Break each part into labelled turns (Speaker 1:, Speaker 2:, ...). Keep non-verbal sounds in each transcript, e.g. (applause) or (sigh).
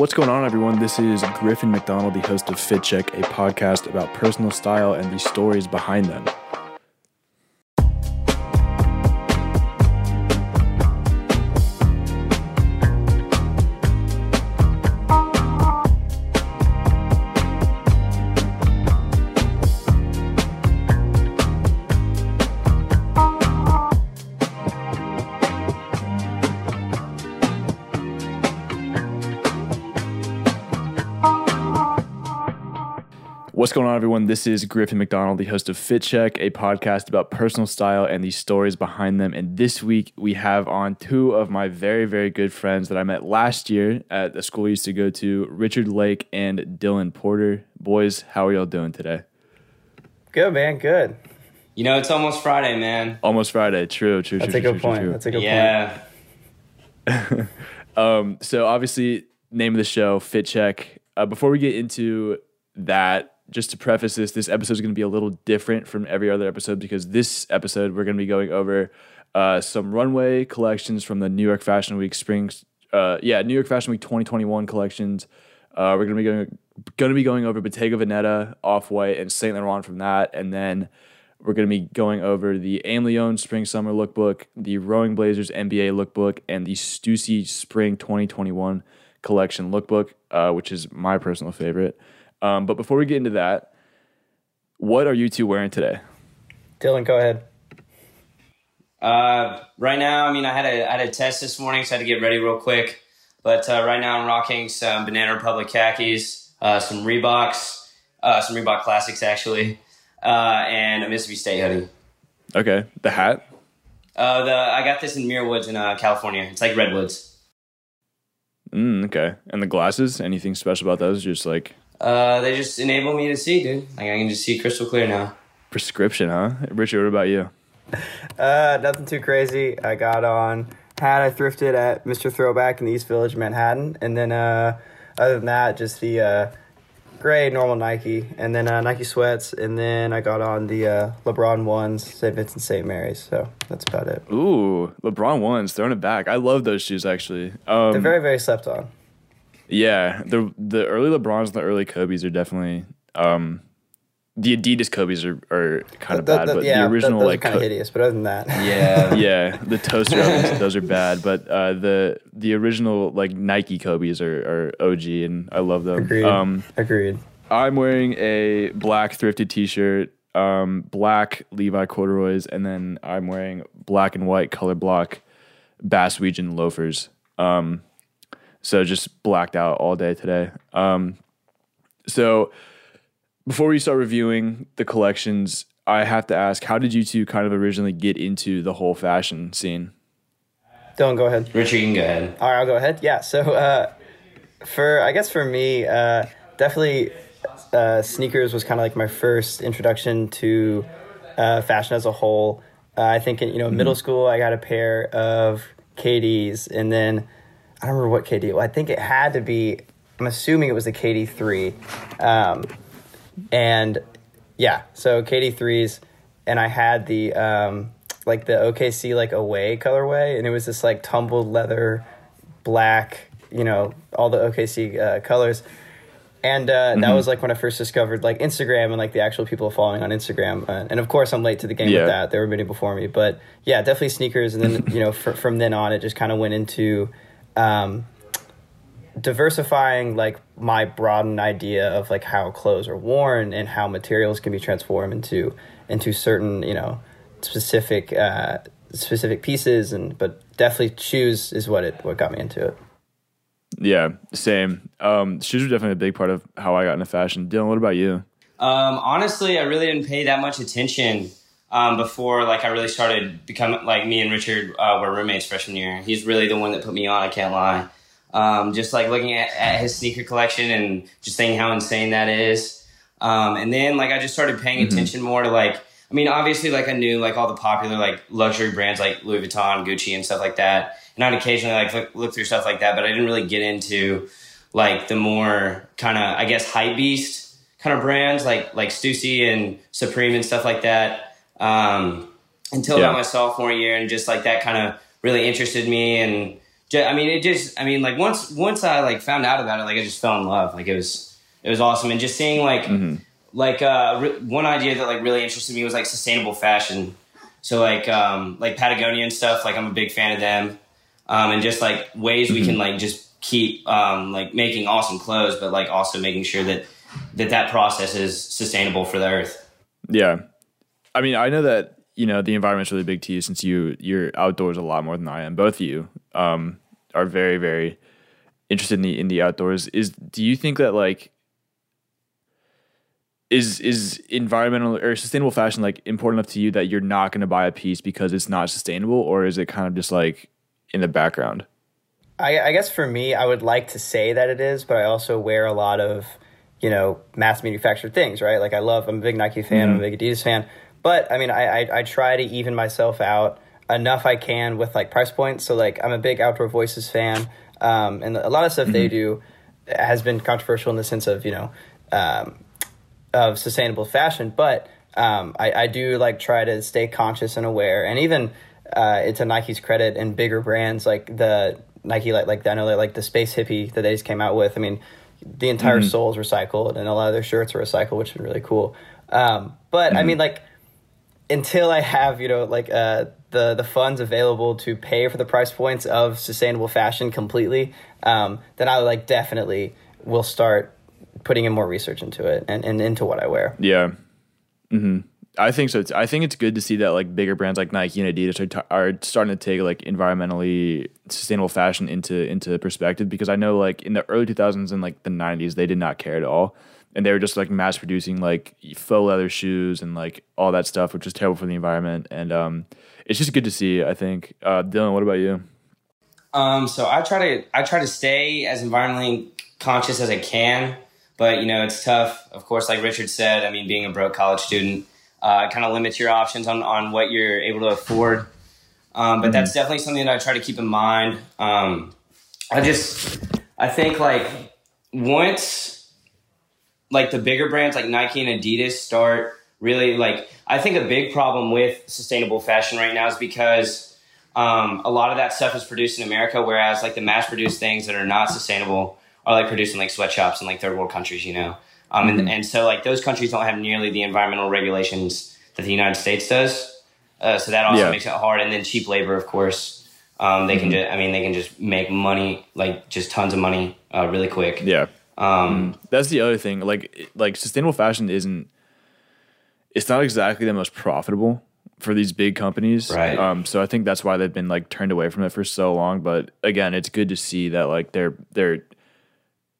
Speaker 1: What's going on, everyone? This is Griffin McDonald, the host of Fit Check, a podcast about personal style and the stories behind them. Everyone? This is Griffin McDonald, the host of Fit Check, a podcast about personal style and the stories behind them. And this week, we have on two of my very, very good friends that I met last year at the school I used to go to Richard Lake and Dylan Porter. Boys, how are y'all doing today?
Speaker 2: Good, man. Good.
Speaker 3: You know, it's almost Friday, man.
Speaker 1: Almost Friday. True, true,
Speaker 2: That's
Speaker 1: true,
Speaker 2: a
Speaker 1: true,
Speaker 2: good
Speaker 1: true,
Speaker 2: point.
Speaker 1: true.
Speaker 2: That's a good point.
Speaker 3: yeah. (laughs)
Speaker 1: Um, so obviously, name of the show, Fit Check. Uh, before we get into that, just to preface this, this episode is going to be a little different from every other episode because this episode we're going to be going over uh, some runway collections from the New York Fashion Week spring, uh, yeah, New York Fashion Week 2021 collections. Uh, we're going to be going going to be going over Bottega Veneta, Off White, and Saint Laurent from that, and then we're going to be going over the Aimé Leon Spring Summer Lookbook, the Rowing Blazers NBA Lookbook, and the Stussy Spring 2021 Collection Lookbook, uh, which is my personal favorite. Um, but before we get into that, what are you two wearing today?
Speaker 2: Dylan, go ahead.
Speaker 3: Uh, right now, I mean, I had a I had a test this morning, so I had to get ready real quick. But uh, right now, I'm rocking some Banana Republic khakis, uh, some Reeboks, uh, some Reebok Classics actually, uh, and a Mississippi State hoodie.
Speaker 1: Okay, the hat.
Speaker 3: Uh, the I got this in Muir Woods in uh, California. It's like redwoods.
Speaker 1: Mm, okay, and the glasses. Anything special about those? Just like
Speaker 3: Uh, they just enable me to see, dude. Like I can just see crystal clear now.
Speaker 1: prescription, huh? Richard, what about you? (laughs)
Speaker 2: Uh, nothing too crazy. I got on hat I thrifted at Mr. Throwback in the East Village, Manhattan, and then uh, other than that, just the uh, gray normal Nike, and then uh, Nike sweats, and then I got on the uh, LeBron ones, St. Vincent St. Mary's. So that's about it.
Speaker 1: Ooh, LeBron ones throwing it back. I love those shoes actually. Um,
Speaker 2: They're very very slept on.
Speaker 1: Yeah, the the early LeBrons and the early Kobe's are definitely um, the Adidas Kobe's are, are kind of
Speaker 2: The-
Speaker 1: bad,
Speaker 2: the-
Speaker 1: but
Speaker 2: yeah,
Speaker 1: the original
Speaker 2: those
Speaker 1: like
Speaker 2: are kind of hideous, but other than that,
Speaker 3: Yeah. (laughs)
Speaker 1: yeah, the toaster ovens those are bad, but uh, the the original like Nike Kobe's are, are OG and I love them.
Speaker 2: agreed.
Speaker 1: Um,
Speaker 2: agreed.
Speaker 1: I'm wearing a black thrifted T-shirt, um, black Levi corduroys, and then I'm wearing black and white color block Bass Weejun loafers. Um, so just blacked out all day today. Um, so before we start reviewing the collections, I have to ask, how did you two kind of originally get into the whole fashion scene?
Speaker 2: Dylan, go ahead.
Speaker 3: Richard, you can go ahead.
Speaker 2: All right, I'll go ahead. Yeah. So, uh, for I guess for me, uh, definitely uh, sneakers was kind of like my first introduction to uh, fashion as a whole. Uh, I think in you know middle school, I got a pair of KDs, and then I don't remember what KD. Well, I think it had to be. I'm assuming it was the KD three, um, and yeah, so KD threes, and I had the um, like the OKC like away colorway, and it was this like tumbled leather, black, you know, all the OKC uh, colors. And uh, that was like when I first discovered like Instagram and like the actual people following on Instagram. Uh, and of course, I'm late to the game
Speaker 1: Yeah.
Speaker 2: with that. There were many before me, but yeah, definitely sneakers. And then you know, fr- from then on, it just kind of went into um, diversifying like my broadened idea of like how clothes are worn and how materials can be transformed into into certain you know specific uh, specific pieces and but definitely shoes is what it what got me into it.
Speaker 1: Yeah, same. Um, shoes are definitely a big part of how I got into fashion. Dylan, what about you?
Speaker 3: Um, honestly, I really didn't pay that much attention um, before like I really started becoming like me and Richard uh, were roommates freshman year. He's really the one that put me on. I can't lie. Um, just like looking at, at his sneaker collection and just thinking how insane that is. Um, and then like I just started paying attention more to like I mean obviously like I knew like all the popular like luxury brands like Louis Vuitton, Gucci, and stuff like that. And I'd occasionally like look, look through stuff like that, but I didn't really get into like the more kind of I guess hype beast kind of brands like like Stussy and Supreme and stuff like that. Um, until
Speaker 1: Yeah.
Speaker 3: about my sophomore year, and just like that kind of really interested me and I mean, it just, I mean, like once once I like found out about it, like I just fell in love. Like it was it was awesome, and just seeing like
Speaker 1: Mm-hmm.
Speaker 3: like uh, re- one idea that like really interested me was like sustainable fashion. So like um, like Patagonia and stuff. Like I'm a big fan of them, um, and just like ways we can like just keep um, like making awesome clothes, but like also making sure that that that process is sustainable for the earth.
Speaker 1: Yeah. I mean, I know that, you know, the environment's really big to you since you you're outdoors a lot more than I am. Both of you um are very, very interested in the in the outdoors. Is do you think that like is is environmental or sustainable fashion like important enough to you that you're not going to buy a piece because it's not sustainable or is it kind of just like in the background?
Speaker 2: I, I guess for me, I would like to say that it is, but I also wear a lot of, you know, mass manufactured things, right? Like I love, I'm a big Nike fan, I'm a big Adidas fan, but I mean, I, I I try to even myself out enough I can with like price points. So like I'm a big Outdoor Voices fan, um, and a lot of stuff they do has been controversial in the sense of you know. Um, of sustainable fashion, but um, I, I do like try to stay conscious and aware, and even uh, it's a Nike's credit and bigger brands like the Nike like like I know that like the Space Hippie that they just came out with. I mean, the entire sole is recycled, and a lot of their shirts are recycled, which is really cool. Um, but I mean, like until I have you know like uh, the the funds available to pay for the price points of sustainable fashion completely, um, then I like definitely will start putting in more research into it and, and into what I wear.
Speaker 1: Yeah. hmm I think so. It's- I think it's good to see that like bigger brands like Nike and Adidas are, t- are starting to take like environmentally sustainable fashion into into perspective because I know like in the early 2000s and like the 90s they did not care at all and they were just like mass producing like faux leather shoes and like all that stuff which is terrible for the environment and um it's just good to see I think uh Dylan what about you
Speaker 3: Um, so I try to I try to stay as environmentally conscious as I can, but you know it's tough. Of course, like Richard said, I mean, being a broke college student uh, kind of limits your options on on what you're able to afford. Um, but that's definitely something that I try to keep in mind. Um, I just I think like once like the bigger brands like Nike and Adidas start really like I think a big problem with sustainable fashion right now is because um, a lot of that stuff is produced in America, whereas like the mass produced things that are not sustainable are like produced in like sweatshops in like third world countries, you know. Um, and, and so like those countries don't have nearly the environmental regulations that the United States does. Uh, so that also
Speaker 1: Yeah.
Speaker 3: makes it hard. And then cheap labor, of course. Um, they can just, I mean, they can just make money, like just tons of money, uh, really quick.
Speaker 1: yeah
Speaker 3: Um,
Speaker 1: That's the other thing. Like like sustainable fashion isn't it's not exactly the most profitable for these big companies.
Speaker 3: Right.
Speaker 1: Um so I think that's why they've been like turned away from it for so long. But again, it's good to see that like they're they're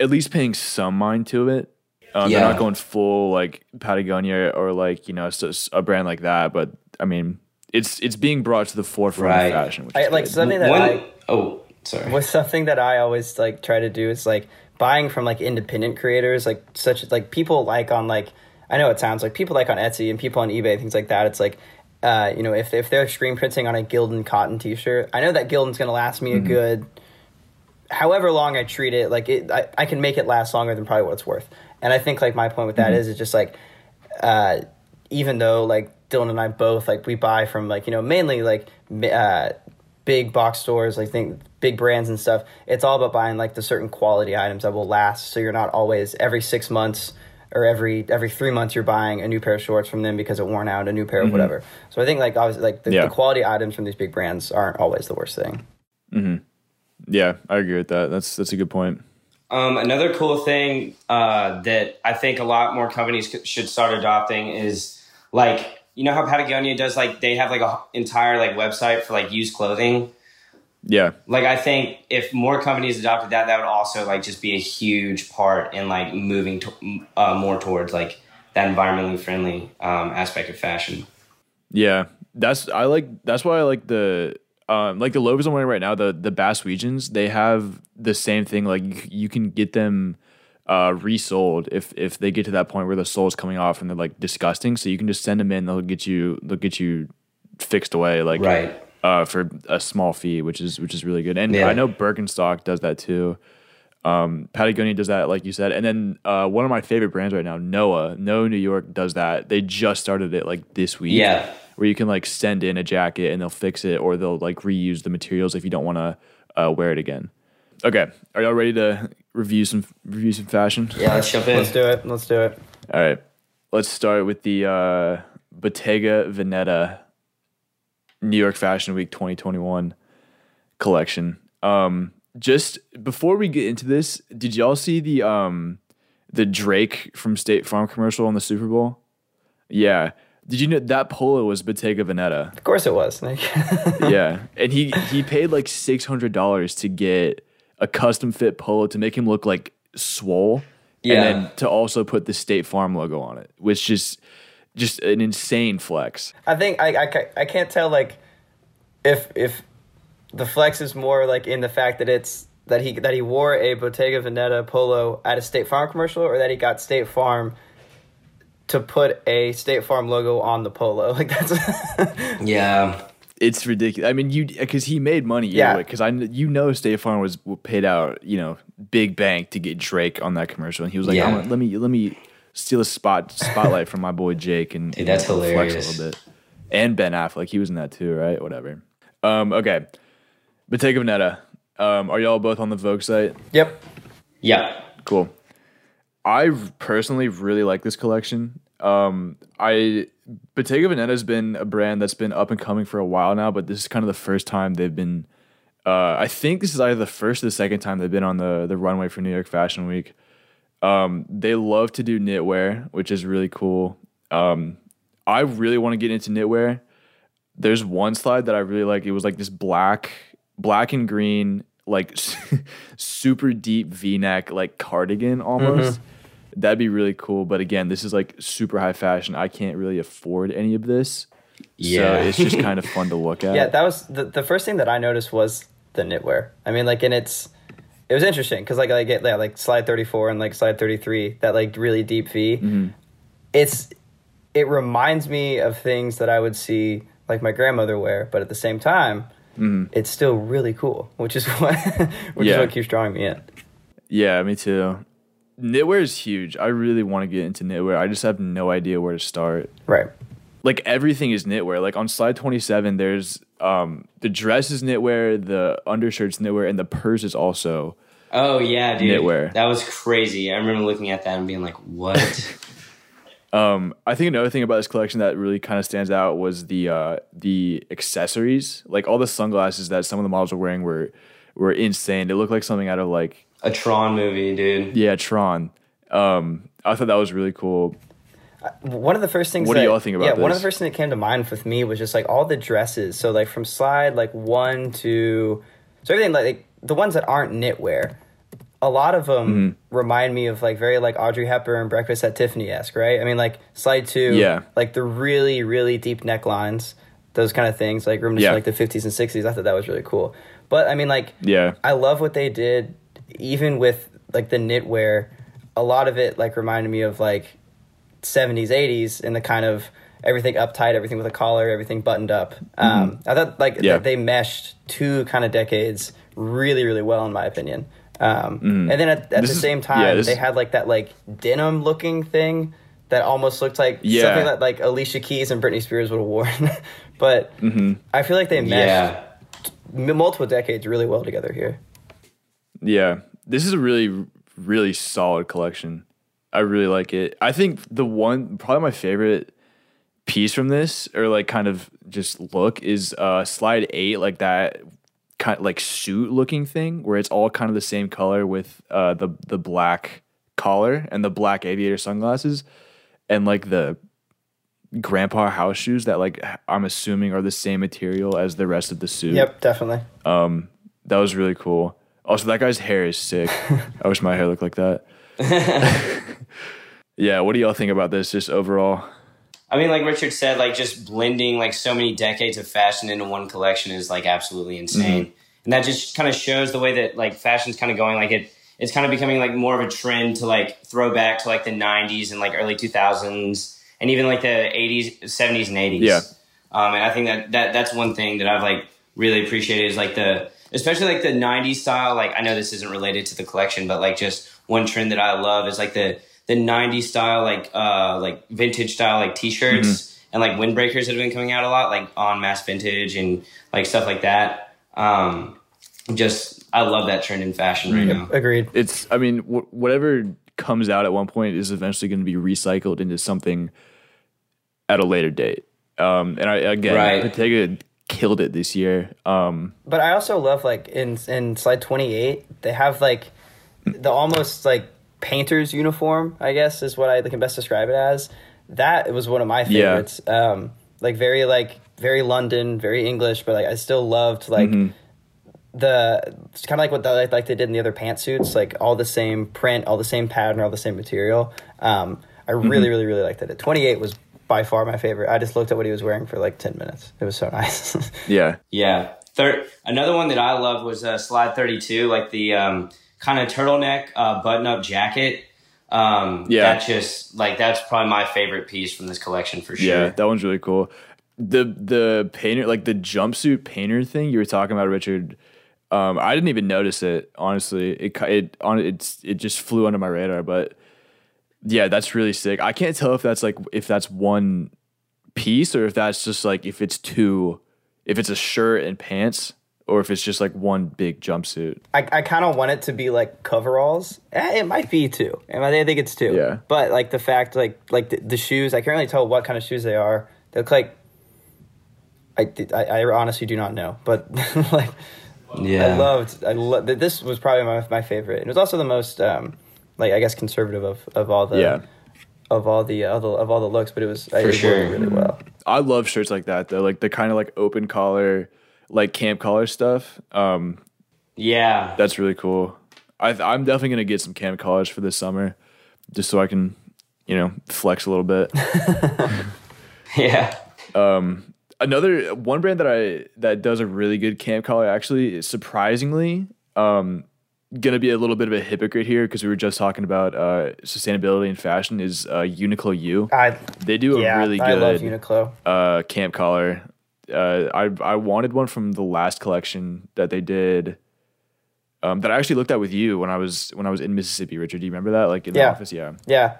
Speaker 1: at least paying some mind to it. Um, They're not going full like Patagonia or like you know a brand like that. But I mean, it's it's being brought to the forefront
Speaker 3: Right.
Speaker 1: of fashion. Which
Speaker 2: I,
Speaker 1: is
Speaker 2: like
Speaker 1: good.
Speaker 2: something that
Speaker 3: one,
Speaker 2: I
Speaker 3: oh, sorry.
Speaker 2: was something that I always like try to do is like buying from like independent creators, like such like people like on like I know it sounds like people like on Etsy and people on eBay things like that. It's like uh, you know if if they're screen printing on a Gildan cotton T-shirt, I know that Gildan's going to last me a good however long I treat it. Like it, I, I can make it last longer than probably what it's worth. And I think like my point with that is it's just like uh, even though like Dylan and I both like we buy from like you know mainly like uh, big box stores like think big brands and stuff. It's all about buying like the certain quality items that will last. So you're not always every six months or every every three months you're buying a new pair of shorts from them because it worn out, a new pair of whatever. So I think like obviously like the,
Speaker 1: Yeah.
Speaker 2: the quality items from these big brands aren't always the worst thing. Hmm.
Speaker 1: yeah, I agree with that. That's that's a good point.
Speaker 3: Um, another cool thing uh, that I think a lot more companies c- should start adopting is like you know how Patagonia does like they have like a h- entire like website for like used clothing.
Speaker 1: Yeah,
Speaker 3: Like I think if more companies adopted that, that would also like just be a huge part in like moving to, uh, more towards like that environmentally friendly um, aspect of fashion.
Speaker 1: Yeah, that's I like. That's why I like the um like the logos I'm wearing right now. The the Bass Weejuns they have the same thing. Like you, you can get them uh resold if if they get to that point where the sole's coming off and they're like disgusting. So you can just send them in. They'll get you. They'll get you fixed away. Like
Speaker 3: Right.
Speaker 1: Uh, for a small fee, which is which is really good. And
Speaker 3: Yeah.
Speaker 1: I know Birkenstock does that too. Um, Patagonia does that, like you said, and then uh, one of my favorite brands right now, Noah, Noah New York does that. They just started it like this week
Speaker 3: Yeah.
Speaker 1: where you can like send in a jacket and they'll fix it or they'll like reuse the materials if you don't want to uh, wear it again. Okay, are y'all ready to review some review some fashion?
Speaker 3: Yeah, let's jump in.
Speaker 2: Let's do it. Let's do it.
Speaker 1: All right, let's start with the uh, Bottega Veneta New York Fashion Week 2021 collection. Um, just before we get into this, did y'all see the um, the Drake from State Farm commercial on the Super Bowl? Yeah. Did you know that polo was Bottega Veneta?
Speaker 2: Of course it was. (laughs)
Speaker 1: Yeah, and he he paid like six hundred dollars to get a custom fit polo to make him look like swole,
Speaker 3: Yeah.
Speaker 1: and then to also put the State Farm logo on it, which is just an insane flex.
Speaker 2: I think I, I, I can't tell like if if the flex is more like in the fact that it's that he that he wore a Bottega Veneta polo at a State Farm commercial or that he got State Farm to put a State Farm logo on the polo. (laughs) Like that's (laughs)
Speaker 3: Yeah.
Speaker 1: It's ridiculous. I mean, you because he made money,
Speaker 2: Yeah.
Speaker 1: yeah. Because I, you know, State Farm was paid out, you know, big bank to get Drake on that commercial, and he was like,
Speaker 3: Yeah.
Speaker 1: I'm "Let me let me steal a spot spotlight from my boy Jake and
Speaker 3: Dude, that's
Speaker 1: you know,
Speaker 3: hilarious.
Speaker 1: flex a little bit." And Ben Affleck, he was in that too, right? Whatever. Um, okay, Bottega Veneta. Um, are y'all both on the Vogue site?
Speaker 2: yep.
Speaker 3: Yeah.
Speaker 1: Cool. I personally really like this collection. Um, I Bottega Veneta has been a brand that's been up and coming for a while now, but this is kind of the first time they've been. Uh, I think this is either the first or the second time they've been on the the runway for New York Fashion Week. Um, they love to do knitwear, which is really cool. Um, I really want to get into knitwear. There's one slide that I really like. It was like this black, black and green, like (laughs) super deep V-neck, like cardigan almost. That'd be really cool. But again, this is like super high fashion. I can't really afford any of this.
Speaker 3: Yeah.
Speaker 1: So it's just (laughs) kind of fun to look at.
Speaker 2: Yeah, that was the, the first thing that I noticed was the knitwear. I mean, like, and it's it was interesting because like I get yeah, like slide thirty four and like slide thirty three, that like really deep V. Mm-hmm. It's it reminds me of things that I would see like my grandmother wear, but at the same time, mm-hmm. it's still really cool, which is (laughs) what which is what keeps drawing me in.
Speaker 1: Yeah, me too. Knitwear is huge. I really want to get into knitwear. I just have no idea where to start.
Speaker 2: Right.
Speaker 1: Like everything is knitwear. Like on slide 27, there's um the dress is knitwear, the undershirt's knitwear, and the purse is also.
Speaker 3: Oh yeah, dude.
Speaker 1: Knitwear.
Speaker 3: That was crazy. I remember looking at that and being like, "What?" (laughs)
Speaker 1: Um, I think another thing about this collection that really kind of stands out was the uh, the accessories. Like all the sunglasses that some of the models were wearing were were insane. It looked like something out of like
Speaker 3: A Tron movie, dude.
Speaker 1: yeah Tron. Um, I thought that was really cool.
Speaker 2: One of the first things.
Speaker 1: What do
Speaker 2: that,
Speaker 1: y'all think about
Speaker 2: Yeah, one of the first things that came to mind with me was just like all the dresses. So like from slide like one to so everything like, like the ones that aren't knitwear. A lot of them
Speaker 1: Mm-hmm.
Speaker 2: remind me of like very like Audrey Hepburn and Breakfast at Tiffany esque, right? I mean like slide two,
Speaker 1: Yeah.
Speaker 2: like the really really deep necklines, those kind of things, like reminiscent
Speaker 1: Yeah.
Speaker 2: like the fifties and sixties. I thought that was really cool. But I mean like
Speaker 1: Yeah,
Speaker 2: I love what they did, even with like the knitwear. A lot of it like reminded me of like seventies, eighties, and the kind of everything uptight, everything with a collar, everything buttoned up. Um, I thought like
Speaker 1: Mm-hmm. Yeah.
Speaker 2: they meshed two kind of decades really, really well, in my opinion. Um, And then at, at the
Speaker 1: Mm-hmm. Is-
Speaker 2: same
Speaker 1: yeah,
Speaker 2: time,
Speaker 1: this
Speaker 2: they had like that like denim looking thing that almost looked like
Speaker 1: Yeah.
Speaker 2: something that like Alicia Keys and Britney Spears would have worn. (laughs) but
Speaker 1: Mm-hmm.
Speaker 2: I feel like they meshed
Speaker 3: Yeah.
Speaker 2: m- multiple decades really well together here.
Speaker 1: yeah. This is a really really solid collection. I really like it. I think the one probably my favorite piece from this or like kind of just look is uh slide 8 like that kind of like suit looking thing where it's all kind of the same color with uh the the black collar and the black aviator sunglasses and like the grandpa house shoes that like I'm assuming are the same material as the rest of the suit.
Speaker 2: Yep, definitely.
Speaker 1: Um That was really cool. Also, that guy's hair is sick. (laughs) I wish my hair looked like that. (laughs) yeah, what do y'all think about this just overall?
Speaker 3: I mean, like Richard said, like just blending like so many decades of fashion into one collection is like absolutely insane, and that just kind of shows the way that like fashion's kind of going. Like it, it's kind of becoming like more of a trend to like throw back to like the '90s and like early 2000s, and even like the '80s, '70s, and '80s.
Speaker 1: Yeah.
Speaker 3: Um, and I think that, that that's one thing that I've like really appreciated is like the especially like the 90s style like I know this isn't related to the collection but like just one trend that I love is like the the 90s style like uh like vintage style like t-shirts and like windbreakers that have been coming out a lot like on mass vintage and like stuff like that um just I love that trend in fashion right now.
Speaker 2: Agreed.
Speaker 1: It's I mean wh- whatever comes out at one point is eventually going to be recycled into something at a later date. Um, and I again,
Speaker 3: Right.
Speaker 1: Bottega killed it this year. Um,
Speaker 2: But I also love like in in slide twenty eight, they have like the almost like painter's uniform. I guess is what I can best describe it as. That was one of my
Speaker 1: Yeah.
Speaker 2: favorites. Um, like very like very London, very English, but like I still loved like the it's kind of like what the, like they did in the other pantsuits, like all the same print, all the same pattern, all the same material. Um, I really, really, really liked it. Twenty eight was by far my favorite. I just looked at what he was wearing for like ten minutes. It was so (laughs) nice.
Speaker 1: yeah,
Speaker 3: Yeah. Third, another one that I loved was uh, slide 32, like the um, kind of turtleneck uh, button up jacket. Um,
Speaker 1: Yeah.
Speaker 3: That just, like, that's probably my favorite piece from this collection for sure.
Speaker 1: yeah, that one's really cool. The the painter like the jumpsuit painter thing you were talking about, Richard. Um, I didn't even notice it honestly. It it on it's it just flew under my radar, but yeah, that's really sick. I can't tell if that's like if that's one piece or if that's just like if it's two, if it's a shirt and pants or if it's just like one big jumpsuit.
Speaker 2: I, I kind of want it to be like coveralls. Eh, it might be two. I, think it's two.
Speaker 1: Yeah.
Speaker 2: But like the fact, like like the, the shoes, I can't really tell what kind of shoes they are. They look like. I, I, I honestly do not know, but (laughs) like
Speaker 3: Yeah.
Speaker 2: I loved. I lo- this was probably my my favorite. It was also the most um like I guess conservative of, of all the
Speaker 1: Yeah.
Speaker 2: of all the uh, of, the of all the looks, but it was I, it
Speaker 3: sure.
Speaker 2: worked really well.
Speaker 1: I love shirts like that though, like the kind of like open collar, like camp collar stuff. Um,
Speaker 3: Yeah.
Speaker 1: That's really cool. I, I'm definitely gonna get some camp collars for this summer, just so I can, you know, flex a little bit. (laughs)
Speaker 3: Yeah.
Speaker 1: Um, Another one brand that I that does a really good camp collar actually is surprisingly um, gonna be a little bit of a hypocrite here because we were just talking about uh, sustainability and fashion is uh, Uniqlo U.
Speaker 2: I
Speaker 1: They do a
Speaker 2: yeah,
Speaker 1: really
Speaker 2: I love
Speaker 1: good
Speaker 2: Uniqlo.
Speaker 1: uh, camp collar. Uh, I I wanted one from the last collection that they did. Um, that I actually looked at with you when I was when I was in Mississippi, Richard. Do you remember that? Like in the
Speaker 2: Yeah.
Speaker 1: office, yeah.
Speaker 2: Yeah,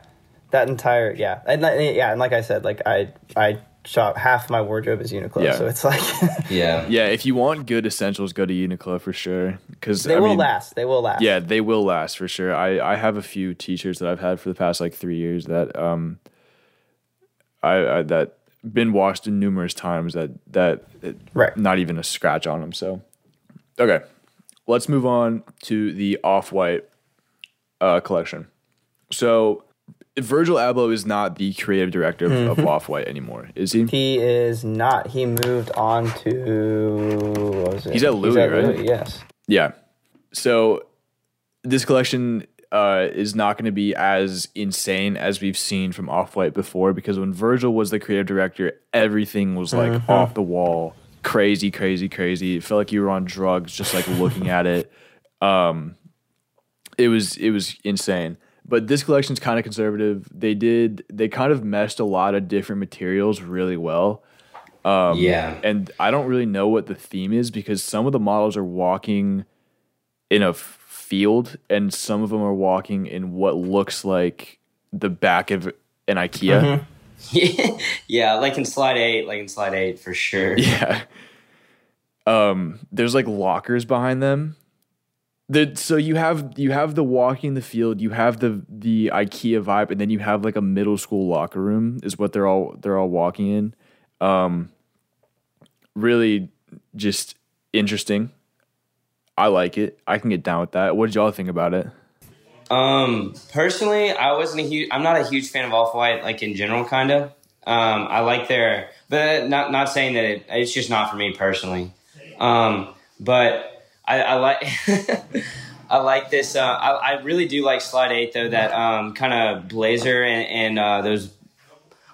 Speaker 2: that entire yeah, and li- yeah, and like I said, like I I shop half my wardrobe is Uniqlo,
Speaker 1: Yeah.
Speaker 2: so it's like (laughs)
Speaker 3: Yeah.
Speaker 1: Yeah, if you want good essentials, go to Uniqlo for sure. Because
Speaker 2: they
Speaker 1: I
Speaker 2: will
Speaker 1: mean,
Speaker 2: last. They will last.
Speaker 1: Yeah, they will last for sure. I I have a few t-shirts that I've had for the past like three years that um, I, I that been washed in numerous times that that it-
Speaker 2: Right.
Speaker 1: not even a scratch on them. So okay, let's move on to the off white uh, collection. So Virgil Abloh is not the creative director of,
Speaker 2: Mm-hmm.
Speaker 1: of Off White anymore, is he?
Speaker 2: He is not. He moved on to. What was it?
Speaker 1: He's at Louis, right?
Speaker 2: yes.
Speaker 1: Yeah. So this collection uh, is not going to be as insane as we've seen from Off White before because when Virgil was the creative director, everything was like
Speaker 2: Mm-hmm.
Speaker 1: off the wall, crazy, crazy, crazy. It felt like you were on drugs just like looking at it. Um, it was it was insane. But this collection's kind of conservative. They did they kind of meshed a lot of different materials really well.
Speaker 3: yeah.
Speaker 1: And I don't really know what the theme is because some of the models are walking in a f- field and some of them are walking in what looks like the back of an IKEA. (laughs)
Speaker 3: yeah. Like in slide eight, like in slide eight for sure. (laughs)
Speaker 1: Yeah. Um there's like lockers behind them. The, so you have you have the walking the field, you have the the IKEA vibe, and then you have like a middle school locker room is what they're all they're all walking in. Um really just interesting. I like it. I can get down with that. What did y'all think about it?
Speaker 3: Um, personally, I wasn't a huge. I'm not a huge fan of Off White, like in general, kind of. Um, I like their, but not not saying that it, it's just not for me personally. Um, but I, I like. (laughs) I like this. Uh, I, I really do like Slide Eight though. That um, kind of blazer and, and uh, those.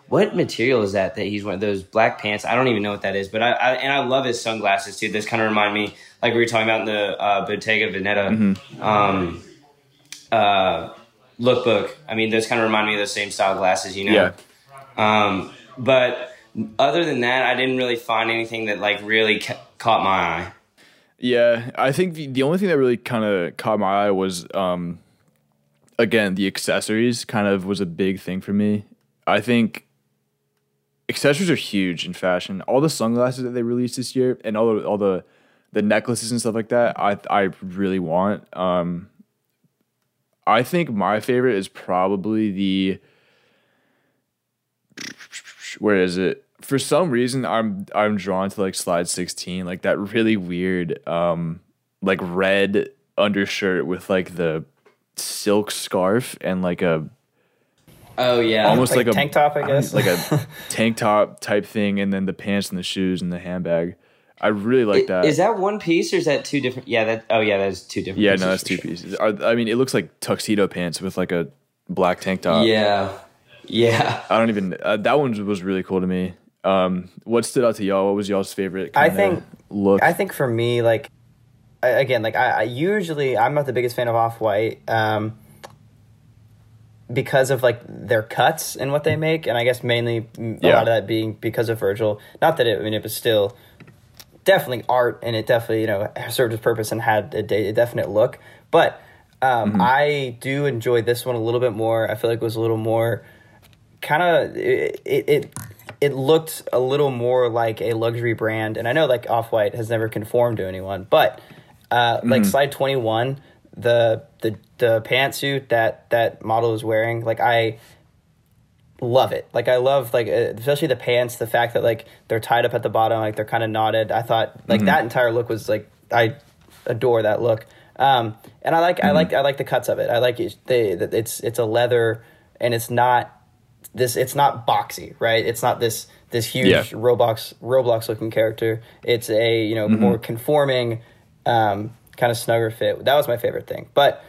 Speaker 3: What material is that that he's wearing? Those black pants. I don't even know what that is. But I, I and I love his sunglasses too. Those kind of remind me, like we were talking about in the uh, Bottega Veneta. Um, uh, lookbook. I mean, those kind of remind me of the same style glasses, you know.
Speaker 1: Yeah.
Speaker 3: Um, but other than that, I didn't really find anything that like really ca- caught my eye.
Speaker 1: Yeah, I think the, the only thing that really kind of caught my eye was, um, again, the accessories kind of was a big thing for me. I think accessories are huge in fashion. All the sunglasses that they released this year and all the, all the the necklaces and stuff like that. I I really want. Um, I think my favorite is probably the. Where is it? For some reason, I'm I'm drawn to like slide sixteen, like that really weird, um, like red undershirt with like the silk scarf and like a
Speaker 3: Oh yeah.
Speaker 1: almost
Speaker 2: Like
Speaker 1: like, a
Speaker 2: tank top, I guess.
Speaker 1: like a (laughs) tank top type thing, and then the pants and the shoes and the handbag. I really like that.
Speaker 3: Is that one piece or is that two different? Yeah, that. Oh yeah, that's two different.
Speaker 1: yeah,
Speaker 3: pieces
Speaker 1: no, that's two
Speaker 3: sure.
Speaker 1: pieces. Are- I mean, it looks like tuxedo pants with like a black tank top.
Speaker 3: Yeah, yeah.
Speaker 1: I don't even. Uh, that one was really cool to me. Um, what stood out to y'all? What was y'all's favorite?
Speaker 2: I think-
Speaker 1: look.
Speaker 2: I think for me, like again, like I, I usually I'm not the biggest fan of Off White um, because of like their cuts and what they make, and I guess mainly mm, a
Speaker 1: Yeah.
Speaker 2: lot of that being because of Virgil. Not that it, I mean, it was still definitely art, and it definitely you know served its purpose and had a, de- a definite look, but. Um, I do enjoy this one a little bit more. I feel like it was a little more kind of it, it it it looked a little more like a luxury brand and i know like off-white has never conformed to anyone but uh, like slide 21 the the the pantsuit that that model is wearing like i love it. Like i love like uh, especially the pants the fact that like they're tied up at the bottom like they're kind of knotted. I thought like that entire look was like i adore that look. Um and i like i like i like the cuts of it. I like it they it's it's a leather and it's not this it's not boxy right? It's not this this huge
Speaker 1: Yeah.
Speaker 2: roblox roblox looking character. It's a you know more conforming um kind of snugger fit. That was my favorite thing. But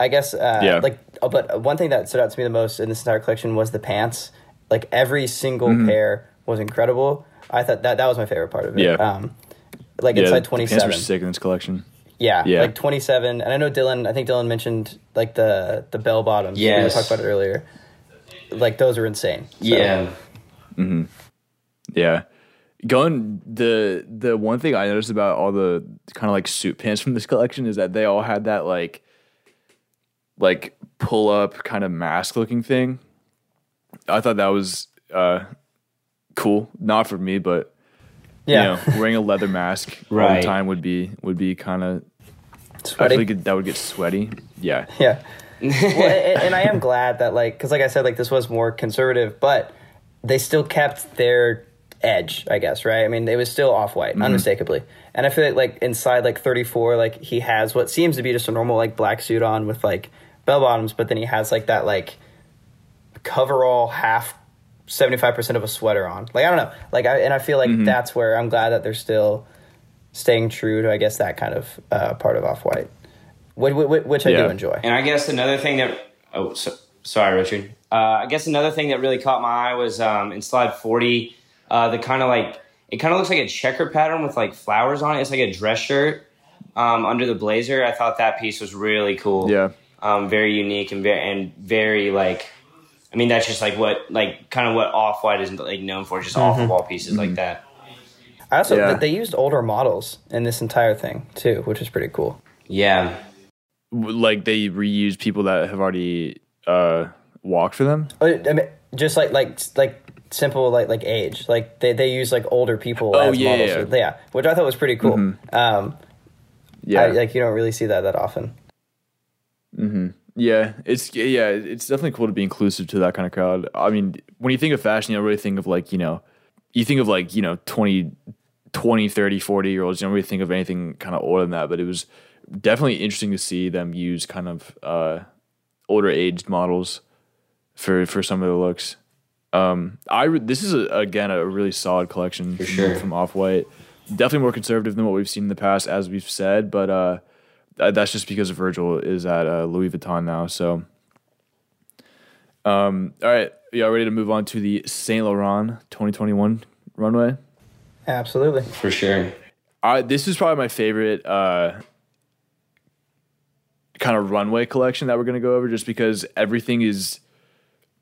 Speaker 2: i guess uh
Speaker 1: Yeah.
Speaker 2: like uh, but one thing that stood out to me the most in this entire collection was the pants like every single pair was incredible i thought that that was my favorite part of it
Speaker 1: Yeah.
Speaker 2: um like
Speaker 1: yeah,
Speaker 2: inside
Speaker 1: the pants were
Speaker 2: 27
Speaker 1: sick in this collection.
Speaker 2: yeah,
Speaker 1: Yeah.
Speaker 2: like 27. And I know Dylan, I think Dylan mentioned like the the bell bottoms. Yeah,
Speaker 3: we
Speaker 2: talked about it earlier. Like those are insane. So,
Speaker 3: Yeah.
Speaker 1: Yeah. Going the the one thing I noticed about all the kind of like suit pants from this collection is that they all had that like like pull up kind of mask looking thing. I thought that was uh cool. Not for me, but
Speaker 2: Yeah.
Speaker 1: you know, wearing a leather mask (laughs) all the time would be would be kind of I
Speaker 2: Sweaty.
Speaker 1: feel like that would get sweaty. Yeah. (laughs)
Speaker 2: Yeah. well, and, and I am glad that like because like I said like this was more conservative, but they still kept their edge. I guess right. I mean, it was still off white, unmistakably. And I feel like like inside like 34, like he has what seems to be just a normal like black suit on with like bell bottoms, but then he has like that like coverall half. 75% of a sweater on like i don't know like i and i feel like that's where i'm glad that they're still staying true to i guess that kind of uh, part of off-white which, which, which i
Speaker 1: Yeah.
Speaker 2: do enjoy
Speaker 3: And I guess another thing that oh so, sorry Richard. Uh, I guess another thing that really caught my eye was um, in slide forty, uh, the kind of like it kind of looks like a checker pattern with like flowers on it. It's like a dress shirt um, under the blazer. I thought that piece was really cool.
Speaker 1: Yeah.
Speaker 3: Um, very unique and very and very like. I mean, that's just like what like kind of what off white is like known for, just off the wall pieces like that.
Speaker 2: I also
Speaker 1: Yeah.
Speaker 2: they used older models in this entire thing too, which is pretty cool.
Speaker 3: Yeah,
Speaker 1: Like they reuse people that have already uh walked for them.
Speaker 2: Uh, I mean, just like like like simple like like age, like they, they use like older people
Speaker 1: Oh,
Speaker 2: as
Speaker 1: yeah,
Speaker 2: models.
Speaker 1: yeah.
Speaker 2: which I thought was pretty cool. Um,
Speaker 1: Yeah.
Speaker 2: I, like you don't really see that that often.
Speaker 1: Yeah, it's yeah, it's definitely cool to be inclusive to that kind of crowd. I mean, when you think of fashion, you don't really think of like, you know, you think of like, you know, 20, 20 30, 40 year olds. You don't really think of anything kind of older than that, but it was definitely interesting to see them use kind of uh, older aged models for for some of the looks. Um, I re- this is a, again a really solid collection from,
Speaker 3: sure.
Speaker 1: from Off White. Definitely more conservative than what we've seen in the past, as we've said, but uh, that's just because Virgil is at uh, Louis Vuitton now. So, um, all right, y'all ready to move on to the Saint Laurent 2021 runway?
Speaker 2: Absolutely.
Speaker 3: for sure.
Speaker 1: I this is probably my favorite uh, kind of runway collection that we're gonna go over, just because everything is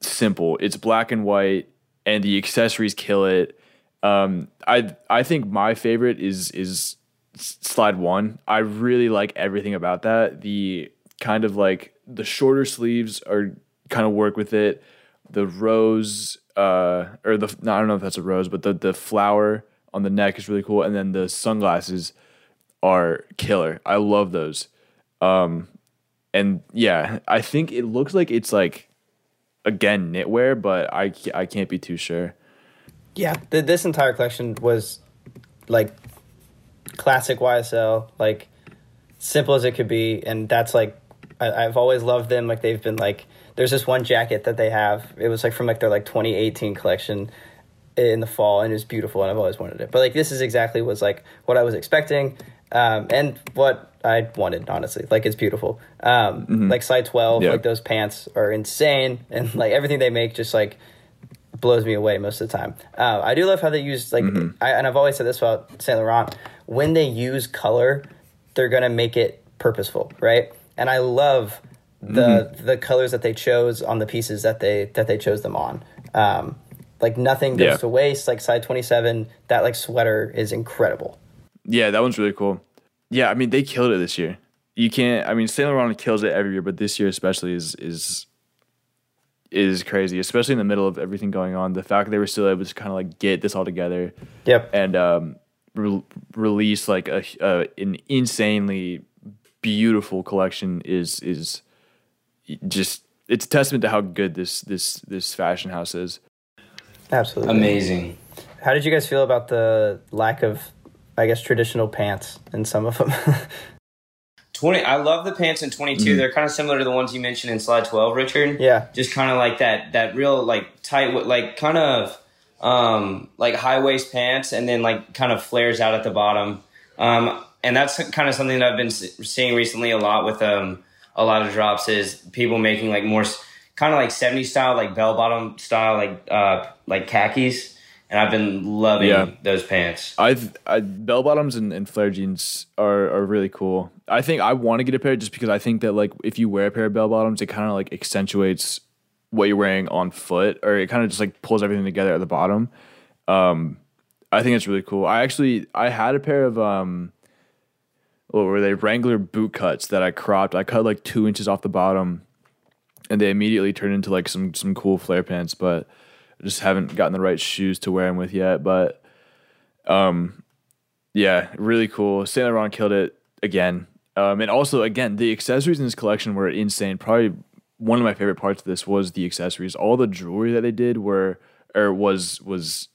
Speaker 1: simple. It's black and white, and the accessories kill it. Um, I I think my favorite is is s- slide one. I really like everything about that. The kind of like the shorter sleeves are kind of work with it. The rose, uh, or the no, I don't know if that's a rose, but the the flower on the neck is really cool, and then the sunglasses are killer. I love those. Um, and yeah, I think it looks like it's like again knitwear, but I I can't be too sure.
Speaker 2: Yeah, th- this entire collection was like classic YSL, like simple as it could be, and that's like I, I've always loved them. Like they've been like there's this one jacket that they have. It was like from like their like 2018 collection in the fall, and it was beautiful, and I've always wanted it. But like this is exactly was like what I was expecting, um, and what I wanted. Honestly, like it's beautiful. Um, Like Slide 12,
Speaker 1: Yeah.
Speaker 2: like those pants are insane, and like everything they make just like blows me away most of the time. Uh, I do love how they use like, I, and I've always said this about Saint Laurent. When they use color, they're gonna make it purposeful, right? And I love the the colors that they chose on the pieces that they that they chose them on. Um, like nothing goes
Speaker 1: Yeah.
Speaker 2: to waste. Like side twenty seven, that like sweater is incredible.
Speaker 1: Yeah, that one's really cool. Yeah, I mean they killed it this year. You can't. I mean Saint Laurent kills it every year, but this year especially is is is crazy, especially in the middle of everything going on. The fact that they were still able to kind of like get this all together
Speaker 2: Yep.
Speaker 1: and um, re- release like a, a an insanely beautiful collection is is just it's a testament to how good this this this fashion house is.
Speaker 2: Absolutely.
Speaker 3: Amazing.
Speaker 2: How did you guys feel about the lack of, I guess, traditional pants in some of them? (laughs)
Speaker 3: 20 I love the pants in 22. They're kind of similar to the ones you mentioned in slide 12, Richard.
Speaker 2: Yeah.
Speaker 3: Just kind of like that that real like tight like kind of um like high waist pants and then like kind of flares out at the bottom. Um and that's kind of something that I've been seeing recently a lot with um a lot of drops is people making like more kind of like 70 style like bell bottom style like uh like khakis and I've been loving
Speaker 1: Yeah.
Speaker 3: those pants.
Speaker 1: I've I, bell bottoms and, and flare jeans are, are really cool. I think I want to get a pair just because I think that like if you wear a pair of bell bottoms, it kind of like accentuates what you're wearing on foot, or it kind of just like pulls everything together at the bottom. Um, I think it's really cool. I actually I had a pair of um, what were they Wrangler boot cuts that I cropped. I cut like two inches off the bottom, and they immediately turned into like some some cool flare pants, but. Just haven't gotten the right shoes to wear them with yet, but um, yeah, really cool. Saint Laurent killed it again. Um, and also, again, the accessories in this collection were insane. Probably one of my favorite parts of this was the accessories. All the jewelry that they did were or was was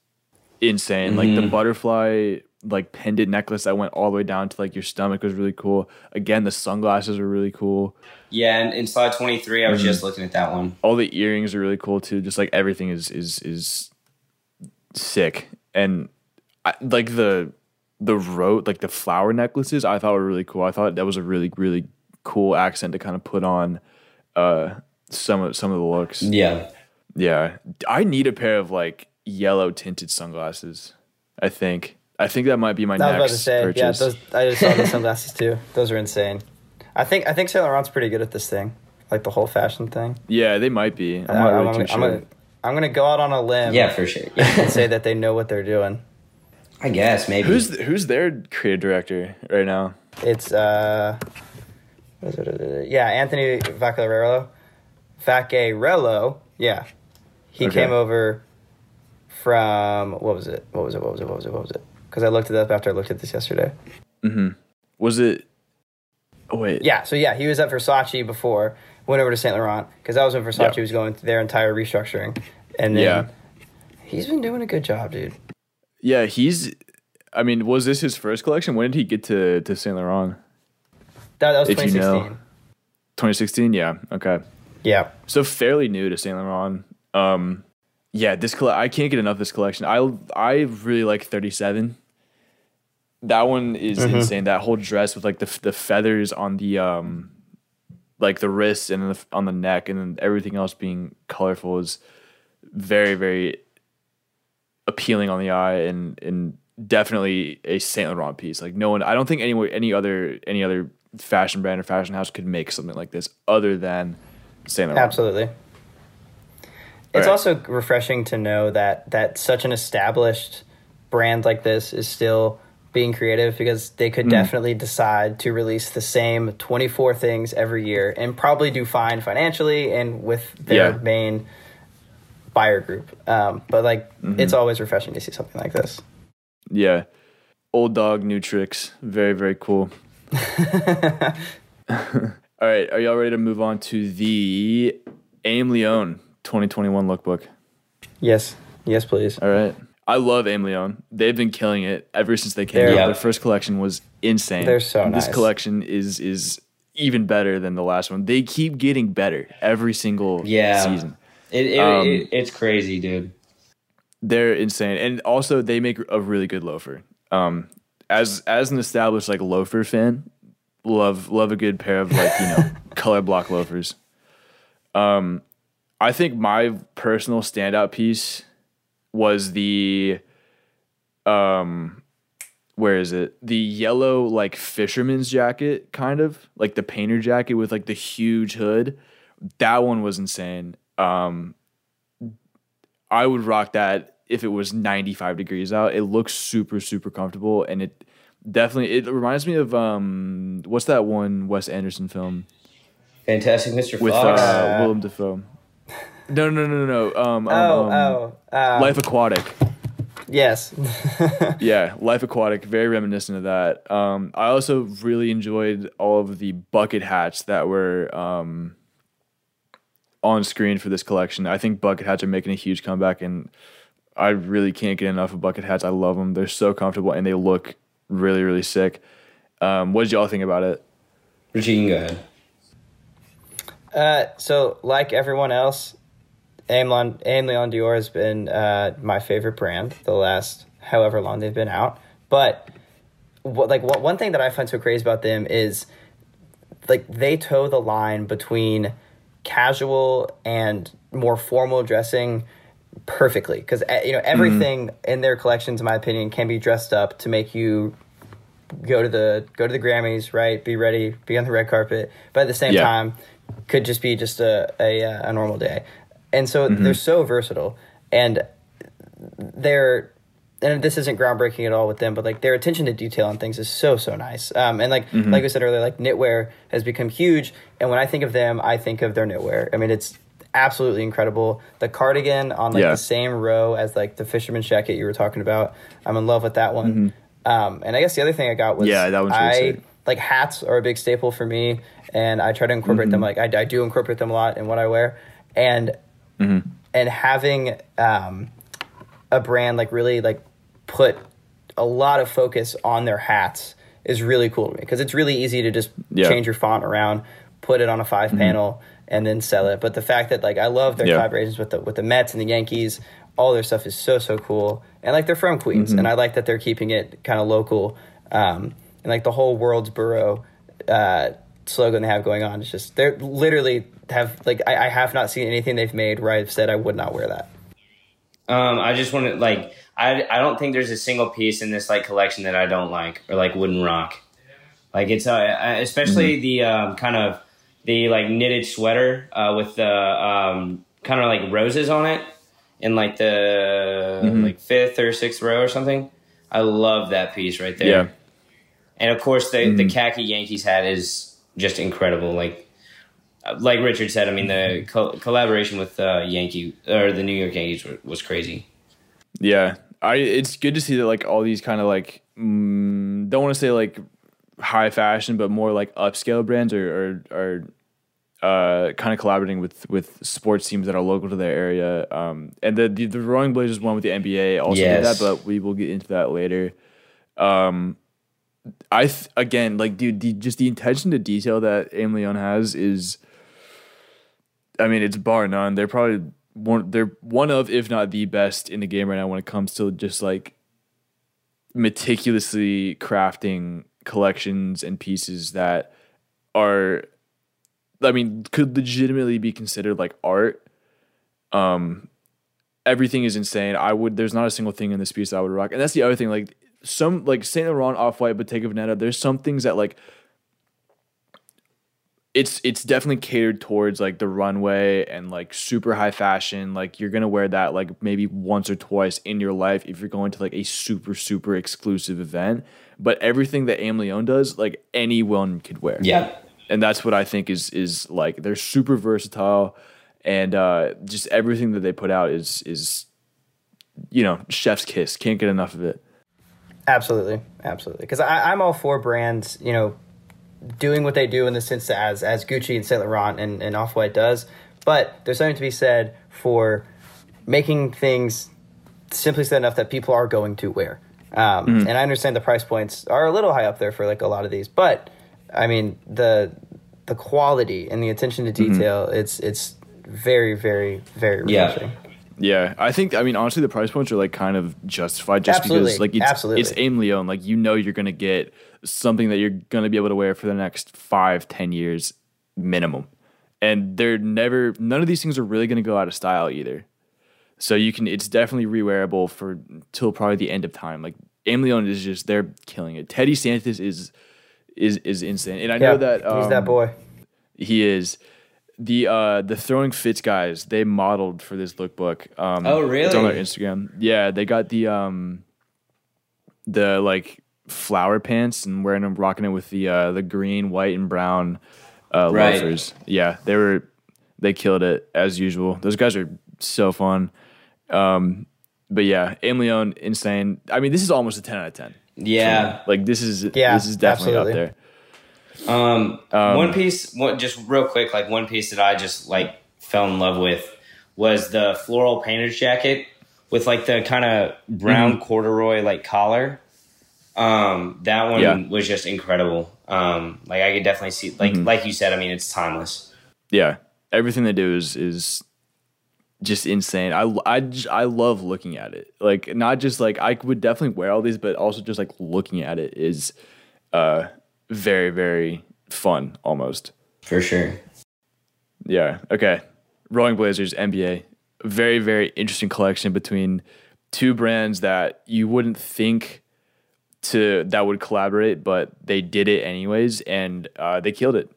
Speaker 1: insane. Like the butterfly like pendant necklace that went all the way down to like your stomach was really cool. Again, the sunglasses were really cool.
Speaker 3: Yeah, and in slide 23 I was just looking at that one.
Speaker 1: All the earrings are really cool too. Just like everything is is is sick. And I, like the the rope, like the flower necklaces, I thought were really cool. I thought that was a really really cool accent to kind of put on uh some of some of the looks.
Speaker 3: Yeah.
Speaker 1: Yeah, I need a pair of like yellow tinted sunglasses. I think. I think that might be my
Speaker 2: I was about
Speaker 1: next
Speaker 2: to say,
Speaker 1: purchase.
Speaker 2: yeah, those, I just saw the (laughs) sunglasses too. Those are insane. I think I think Saint Laurent's pretty good at this thing, like the whole fashion thing.
Speaker 1: yeah, they might be. I'm not
Speaker 2: I'm,
Speaker 1: really
Speaker 2: gonna,
Speaker 1: too
Speaker 2: I'm,
Speaker 1: sure.
Speaker 2: gonna, I'm gonna go out on a limb
Speaker 3: Yeah, for sure.
Speaker 2: and say that they know what they're doing.
Speaker 3: I guess maybe.
Speaker 1: Who's who's their creative director right now?
Speaker 2: It's uh, what is it? yeah, Anthony Vaccarello, Vaccarello. Yeah, he
Speaker 1: Okay.
Speaker 2: came over from what was it? What was it? What was it? What was it? What was it? Because I looked it up after I looked at this yesterday. Mm-hmm.
Speaker 1: Was it? Oh wait.
Speaker 2: Yeah, so yeah, he was at Versace before, went over to Saint Laurent because that was when Versace
Speaker 1: Yeah.
Speaker 2: was going through their entire restructuring, and then
Speaker 1: Yeah.
Speaker 2: he's been doing a good job, dude.
Speaker 1: Yeah, he's. I mean, was this his first collection? When did he get to to Saint Laurent?
Speaker 2: That, that was
Speaker 1: twenty
Speaker 2: sixteen.
Speaker 1: Twenty sixteen. Yeah. Okay.
Speaker 2: Yeah,
Speaker 1: So fairly new to Saint Laurent. Um, yeah, this coll- I can't get enough of this collection. I I really like 37. That one is insane. That whole dress with like the the feathers on the um, like the wrists and the, on the neck, and then everything else being colorful is very very appealing on the eye and and definitely a Saint Laurent piece. Like no one, I don't think any any other any other fashion brand or fashion house could make something like this other than Saint Laurent.
Speaker 2: absolutely. It's
Speaker 1: Right.
Speaker 2: also refreshing to know that that such an established brand like this is still being creative because they could definitely decide to release the same 24 things every year and probably do fine financially and with their
Speaker 1: Yeah.
Speaker 2: main buyer group. Um, but like,
Speaker 1: Mm-hmm.
Speaker 2: it's always refreshing to see something like this.
Speaker 1: Yeah. Old dog, new tricks. Very, very cool. (laughs) (laughs) All right, are y'all ready to move on to the Aimé Leon 2021 lookbook?
Speaker 2: Yes. Yes, please.
Speaker 1: All right. I love Aimé Leon They've been killing it ever since they came out.
Speaker 3: Yeah.
Speaker 1: Their first collection was insane.
Speaker 2: They're so
Speaker 1: And This collection is is even better than the last one. They keep getting better every single
Speaker 3: Yeah.
Speaker 1: season.
Speaker 3: It, it,
Speaker 1: Um,
Speaker 3: it, it's crazy, dude.
Speaker 1: They're insane, and also they make a really good loafer. Um, as as an established like loafer fan, love love a good pair of like you know (laughs) color block loafers. Um, I think my personal standout piece was the, um, where is it? The yellow like fisherman's jacket, kind of like the painter jacket with like the huge hood. That one was insane. Um, I would rock that if it was 95 degrees out. It looks super super comfortable and it definitely it reminds me of um what's that one Wes Anderson film
Speaker 3: Fantastic Mr.
Speaker 1: with
Speaker 3: Fox.
Speaker 1: uh, Willem Dafoe. No, no, no, no, no. Um, um,
Speaker 2: Oh,
Speaker 1: um,
Speaker 2: oh. Um,
Speaker 1: Life Aquatic.
Speaker 2: Yes. (laughs)
Speaker 1: Yeah, Life Aquatic, very reminiscent of that. Um, I also really enjoyed all of the bucket hats that were um, on screen for this collection. I think bucket hats are making a huge comeback, and I really can't get enough of bucket hats. I love them; they're so comfortable and they look really, really sick. Um, what did y'all think about it?
Speaker 3: Richie, you can go ahead.
Speaker 2: Uh, so, like everyone else, Aimé Leon, Dore has been uh, my favorite brand the last however long they've been out. But what, like what, one thing that I find so crazy about them is like they toe the line between casual and more formal dressing perfectly because you know everything in their collections in my opinion can be dressed up to make you go to the go to the Grammys, right? Be ready, be on the red carpet, but at the same
Speaker 1: Yeah.
Speaker 2: time, could just be just a a, uh, a normal day. And so they're so versatile, and they're and this isn't groundbreaking at all with them, but like their attention to detail on things is so so nice. Um, and like like we said earlier, like knitwear has become huge, and when I think of them, I think of their knitwear. I mean, it's absolutely incredible. The cardigan on like
Speaker 1: Yeah.
Speaker 2: the same row as like the fisherman's jacket you were talking about. I'm in love with that one. Um, and I guess the other thing I got was
Speaker 1: Yeah, that one's
Speaker 2: I
Speaker 1: sick.
Speaker 2: like hats are a big staple for me, and I try to incorporate them.
Speaker 1: Mm-hmm.
Speaker 2: Like I, I do incorporate them a lot in what I wear, and
Speaker 1: Mm-hmm.
Speaker 2: and having um, a brand like really like put a lot of focus on their hats is really cool to me because it's really easy to just
Speaker 1: Yeah. Mm-hmm.
Speaker 2: change your font around, put it on a 5 panel, and then sell it. But the fact that like I love their
Speaker 1: Yeah.
Speaker 2: collaborations with the with the Mets and the Yankees, all their stuff is so so cool, and like they're from Queens,
Speaker 1: Mm-hmm.
Speaker 2: and I like that they're keeping it kind of local, um, and like the whole world's borough. Uh, slogan they have going on it's just they're literally have like I, I have not seen anything they've made where i've said i would not wear that
Speaker 3: Um, I just want to like I I don't think there's a single piece in this like collection that I don't like or like wouldn't rock. Like it's uh, especially the um, kind of the like knitted sweater uh, with the um, kind of like roses on it in like the like fifth or sixth row or something. I love that piece right there.
Speaker 1: Yeah.
Speaker 3: And of course, the the khaki Yankees hat is just incredible. Like like Richard said, I mean the co- collaboration with uh, Yankee or the New York Yankees were, was crazy.
Speaker 1: Yeah, I. It's good to see that like all these kind of like mm, don't want to say like high fashion, but more like upscale brands are are, are uh, kind of collaborating with with sports teams that are local to their area. Um, and the the, the Rowing Blazers one with the NBA also did that, but we will get into that later. Um, I th- again like dude, the, just the attention to detail that Aimé Leon has is. I mean, it's bar none. They're probably one. They're one of, if not the best in the game right now when it comes to just like meticulously crafting collections and pieces that are, I mean, could legitimately be considered like art. Um, everything is insane. I would. There's not a single thing in this piece that I would rock, and that's the other thing. Like some like Saint Laurent, Off White, Bottega Veneta. There's some things that like it's it's definitely catered towards like the runway and like super high fashion. Like you're gonna wear that like maybe once or twice in your life if you're going to like a super super exclusive event. But everything that Aimé Leon does, like anyone could wear.
Speaker 3: Yeah.
Speaker 1: and that's what I think is is like they're super versatile, and uh, just everything that they put out is is you know chef's kiss. Can't get enough of it.
Speaker 2: Absolutely, absolutely. Because I'm all for brands, you know, doing what they do in the sense that as as Gucci and Saint Laurent and, and Off White does. But there's something to be said for making things simply said enough that people are going to wear. Um, mm. And I understand the price points are a little high up there for like a lot of these, but I mean the the quality and the attention to mm-hmm. detail mm-hmm. it's it's very very very refreshing.
Speaker 1: Yeah. I think I mean honestly the price points are like kind of justified just Absolutely. because like it's Absolutely. it's Aimé Leon like you know you're gonna get something that you're gonna be able to wear for the next five ten years minimum, and they're never none of these things are really gonna go out of style either. So you can it's definitely rewearable for till probably the end of time. Like Aimé Leon is just they're killing it. Teddy Santis is is is insane, and I yeah, know that
Speaker 2: um, he's that boy.
Speaker 1: He is the uh the throwing fits guys they modeled for this lookbook. Um,
Speaker 3: oh really?
Speaker 1: It's on their Instagram. Yeah, they got the um the like flower pants and wearing them, rocking it with the uh the green, white, and brown uh, right. loafers. Yeah, they were they killed it as usual. Those guys are so fun. Um, but yeah, Aimé Leon, insane. I mean, this is almost a ten out of ten.
Speaker 3: Yeah,
Speaker 1: like this is yeah, this is definitely absolutely. up there.
Speaker 3: Um, um, one piece, one, just real quick, like one piece that I just like fell in love with was the floral painter's jacket with like the kind of brown mm-hmm. corduroy like collar. Um, that one yeah. was just incredible. Um, like I could definitely see, like mm-hmm. like you said, I mean, it's timeless.
Speaker 1: Yeah, everything they do is is just insane. I I I love looking at it. Like not just like I would definitely wear all these, but also just like looking at it is uh very, very fun almost.
Speaker 3: For sure.
Speaker 1: Yeah. Okay. Rowing Blazers, NBA. Very, very interesting collection between two brands that you wouldn't think to that would collaborate, but they did it anyways, and uh, they killed it.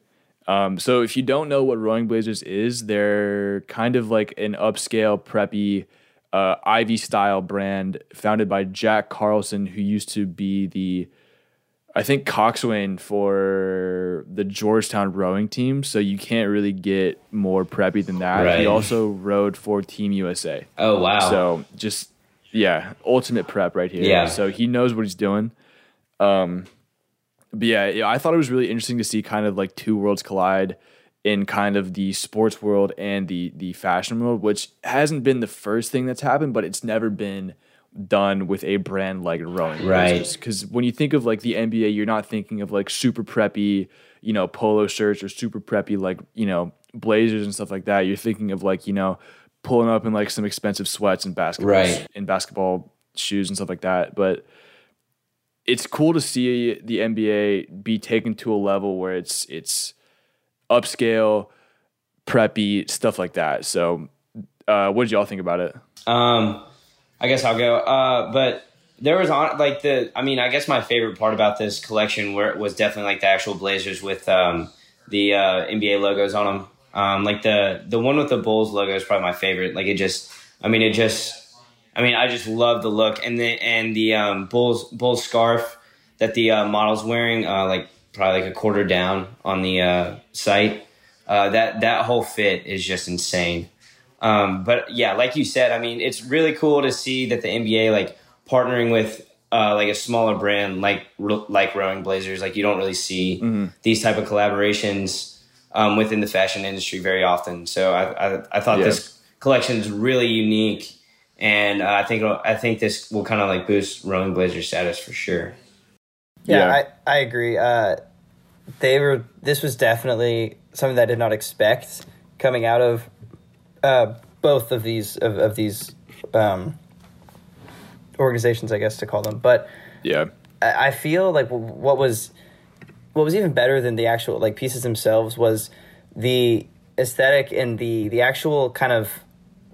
Speaker 1: Um, so if you don't know what Rowing Blazers is, they're kind of like an upscale, preppy, uh, Ivy style brand founded by Jack Carlson, who used to be the I think coxswain for the Georgetown rowing team, so you can't really get more preppy than that. Right. He also rowed for Team USA.
Speaker 3: Oh wow!
Speaker 1: So just yeah, ultimate prep right here.
Speaker 3: Yeah.
Speaker 1: So he knows what he's doing. Um, but yeah, yeah, I thought it was really interesting to see kind of like two worlds collide in kind of the sports world and the the fashion world, which hasn't been the first thing that's happened, but it's never been done with a brand like rowing
Speaker 3: right.
Speaker 1: Because when you think of like the nba you're not thinking of like super preppy you know polo shirts or super preppy like you know blazers and stuff like that. You're thinking of like you know pulling up in like some expensive sweats and basketball
Speaker 3: right.
Speaker 1: and basketball shoes and stuff like that. But it's cool to see the nba be taken to a level where it's it's upscale preppy stuff like that. So uh, what did y'all think about it?
Speaker 3: Um I guess I'll go. Uh, but there was on like the. I mean, I guess my favorite part about this collection where it was definitely like the actual Blazers with um, the uh, NBA logos on them. Um, like the the one with the Bulls logo is probably my favorite. Like it just. I mean, it just. I mean, I just love the look and the and the um, Bulls Bulls scarf that the uh, model's wearing. Uh, like probably like a quarter down on the uh, site. Uh, that that whole fit is just insane. Um, but yeah, like you said, I mean, it's really cool to see that the NBA like partnering with uh, like a smaller brand like like Rowing Blazers. Like you don't really see mm-hmm. these type of collaborations um, within the fashion industry very often. So I I, I thought yeah. this collection is really unique, and uh, I think I think this will kind of like boost Rowing Blazers status for sure.
Speaker 2: Yeah, yeah. I I agree. Uh, they were. This was definitely something that I did not expect coming out of uh, both of these of, of these um, organizations, I guess to call them. But
Speaker 1: yeah,
Speaker 2: I, I feel like what was what was even better than the actual like pieces themselves was the aesthetic and the the actual kind of